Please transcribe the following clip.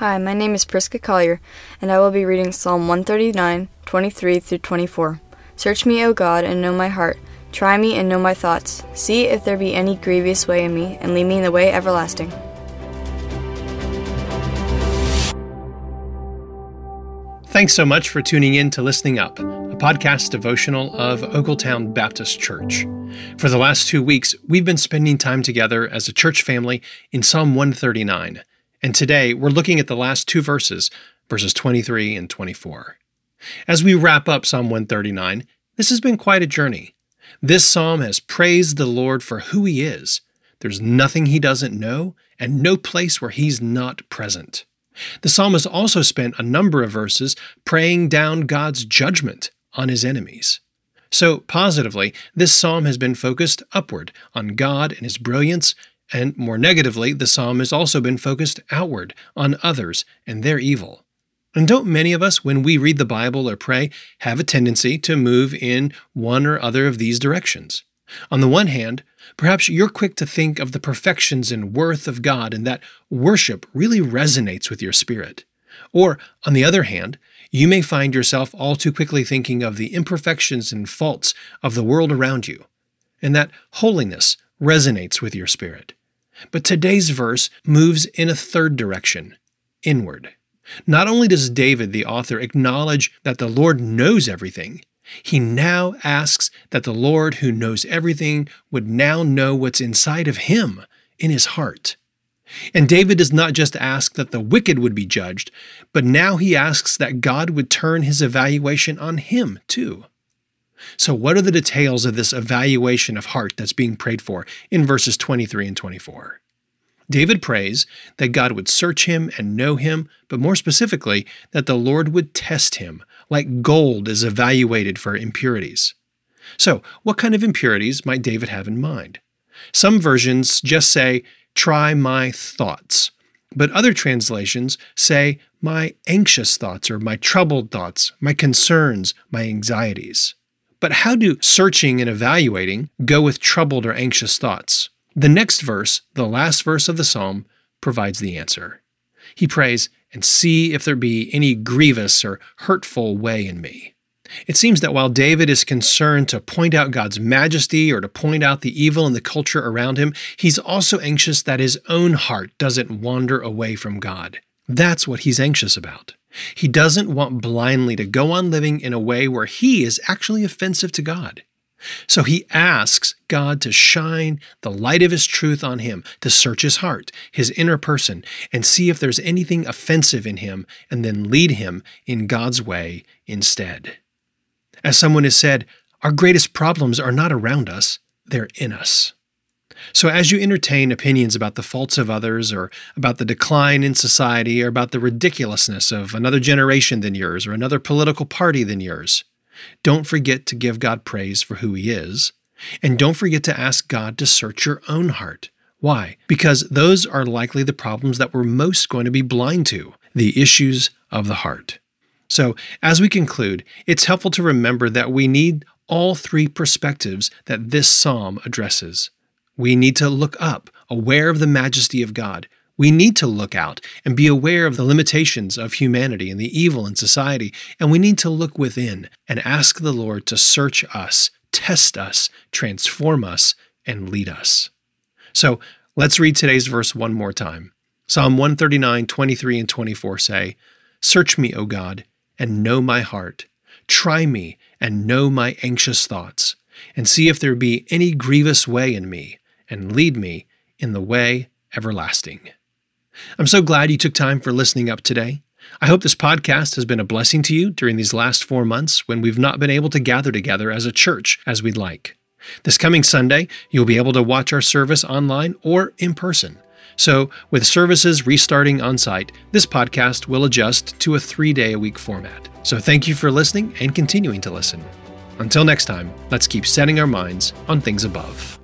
Hi, my name is Priska Collier, and I will be reading Psalm 139, 23 through 24. Search me, O God, and know my heart. Try me and know my thoughts. See if there be any grievous way in me, and lead me in the way everlasting. Thanks so much for tuning in to Listening Up, a podcast devotional of Ogletown Baptist Church. For the last two weeks, we've been spending time together as a church family in Psalm 139. And today we're looking at the last two verses, verses 23 and 24. As we wrap up Psalm 139, this has been quite a journey. This psalm has praised the Lord for who he is. There's nothing he doesn't know, and no place where he's not present. The psalmist also spent a number of verses praying down God's judgment on his enemies. So, positively, this psalm has been focused upward on God and his brilliance and more negatively, the psalm has also been focused outward on others and their evil. And don't many of us, when we read the Bible or pray, have a tendency to move in one or other of these directions? On the one hand, perhaps you're quick to think of the perfections and worth of God and that worship really resonates with your spirit. Or, on the other hand, you may find yourself all too quickly thinking of the imperfections and faults of the world around you, and that holiness resonates with your spirit. But today's verse moves in a third direction inward. Not only does David, the author, acknowledge that the Lord knows everything, he now asks that the Lord, who knows everything, would now know what's inside of him, in his heart. And David does not just ask that the wicked would be judged, but now he asks that God would turn his evaluation on him, too. So, what are the details of this evaluation of heart that's being prayed for in verses 23 and 24? David prays that God would search him and know him, but more specifically, that the Lord would test him, like gold is evaluated for impurities. So, what kind of impurities might David have in mind? Some versions just say, Try my thoughts. But other translations say, My anxious thoughts, or my troubled thoughts, my concerns, my anxieties. But how do searching and evaluating go with troubled or anxious thoughts? The next verse, the last verse of the psalm, provides the answer. He prays, and see if there be any grievous or hurtful way in me. It seems that while David is concerned to point out God's majesty or to point out the evil in the culture around him, he's also anxious that his own heart doesn't wander away from God. That's what he's anxious about. He doesn't want blindly to go on living in a way where he is actually offensive to God. So he asks God to shine the light of his truth on him, to search his heart, his inner person, and see if there's anything offensive in him, and then lead him in God's way instead. As someone has said, our greatest problems are not around us, they're in us. So, as you entertain opinions about the faults of others, or about the decline in society, or about the ridiculousness of another generation than yours, or another political party than yours, don't forget to give God praise for who He is, and don't forget to ask God to search your own heart. Why? Because those are likely the problems that we're most going to be blind to the issues of the heart. So, as we conclude, it's helpful to remember that we need all three perspectives that this psalm addresses. We need to look up, aware of the majesty of God. We need to look out and be aware of the limitations of humanity and the evil in society. And we need to look within and ask the Lord to search us, test us, transform us, and lead us. So let's read today's verse one more time. Psalm 139, 23, and 24 say, Search me, O God, and know my heart. Try me and know my anxious thoughts, and see if there be any grievous way in me and lead me in the way everlasting. I'm so glad you took time for listening up today. I hope this podcast has been a blessing to you during these last four months when we've not been able to gather together as a church as we'd like. This coming Sunday, you'll be able to watch our service online or in person. So, with services restarting on site, this podcast will adjust to a three day a week format. So, thank you for listening and continuing to listen. Until next time, let's keep setting our minds on things above.